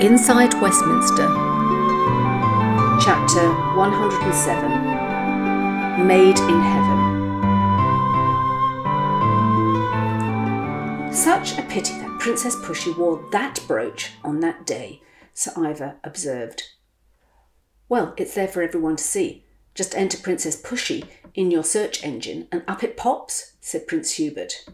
Inside Westminster, Chapter 107 Made in Heaven. Such a pity that Princess Pushy wore that brooch on that day, Sir Ivor observed. Well, it's there for everyone to see. Just enter Princess Pushy in your search engine and up it pops, said Prince Hubert.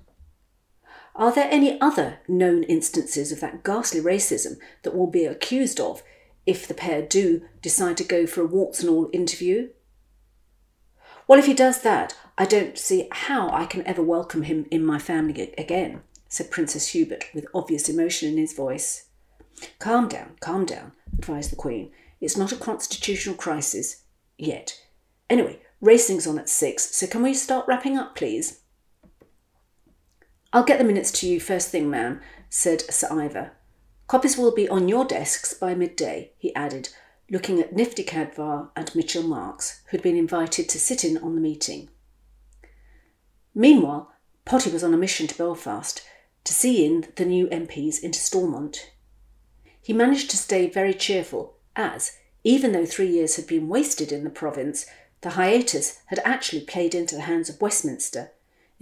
Are there any other known instances of that ghastly racism that will be accused of if the pair do decide to go for a warts and all interview? Well, if he does that, I don't see how I can ever welcome him in my family again, said Princess Hubert with obvious emotion in his voice. Calm down, calm down, advised the Queen. It's not a constitutional crisis yet. Anyway, racing's on at six, so can we start wrapping up, please? I'll get the minutes to you first thing, ma'am, said Sir Ivor. Copies will be on your desks by midday, he added, looking at Nifty Cadvar and Mitchell Marks, who'd been invited to sit in on the meeting. Meanwhile, Potty was on a mission to Belfast to see in the new MPs into Stormont. He managed to stay very cheerful, as, even though three years had been wasted in the province, the hiatus had actually played into the hands of Westminster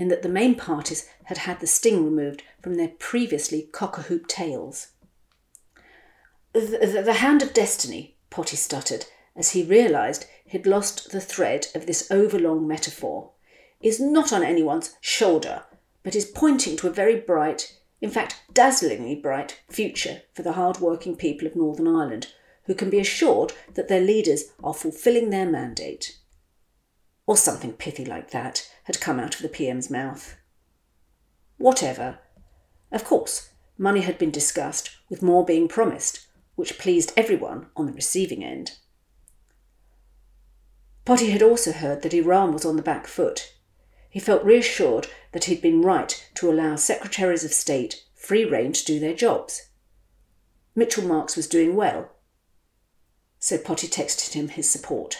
in that the main parties had had the sting removed from their previously cock-a-hoop tails. The, the, the hand of destiny, Potty stuttered, as he realised he'd lost the thread of this overlong metaphor, is not on anyone's shoulder, but is pointing to a very bright, in fact dazzlingly bright, future for the hard-working people of Northern Ireland, who can be assured that their leaders are fulfilling their mandate. Or something pithy like that, had come out of the PM's mouth. Whatever. Of course, money had been discussed, with more being promised, which pleased everyone on the receiving end. Potty had also heard that Iran was on the back foot. He felt reassured that he'd been right to allow secretaries of state free rein to do their jobs. Mitchell Marks was doing well, so Potty texted him his support.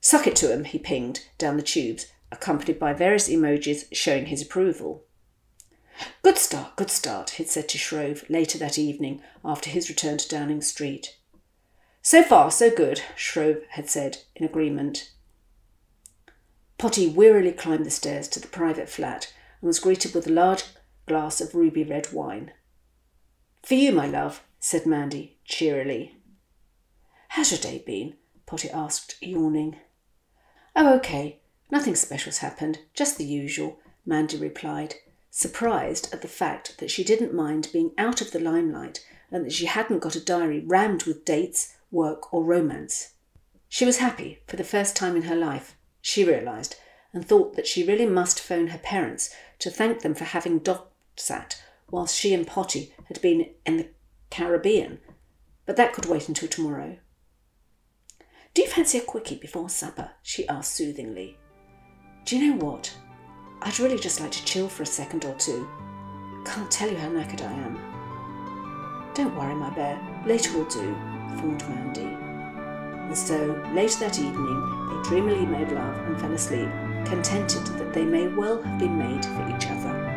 Suck it to him, he pinged down the tubes, accompanied by various emojis showing his approval. Good start, good start, he'd said to Shrove later that evening after his return to Downing Street. So far, so good, Shrove had said in agreement. Potty wearily climbed the stairs to the private flat and was greeted with a large glass of ruby red wine. For you, my love, said Mandy cheerily. How's your day been? Potty asked, yawning. Oh, okay. Nothing special's happened, just the usual, Mandy replied, surprised at the fact that she didn't mind being out of the limelight and that she hadn't got a diary rammed with dates, work, or romance. She was happy for the first time in her life, she realised, and thought that she really must phone her parents to thank them for having Doc sat whilst she and Potty had been in the Caribbean, but that could wait until tomorrow. Do you fancy a quickie before supper? she asked soothingly. Do you know what? I'd really just like to chill for a second or two. Can't tell you how knackered I am. Don't worry, my bear. Later will do, fawned Mandy. And so, later that evening, they dreamily made love and fell asleep, contented that they may well have been made for each other.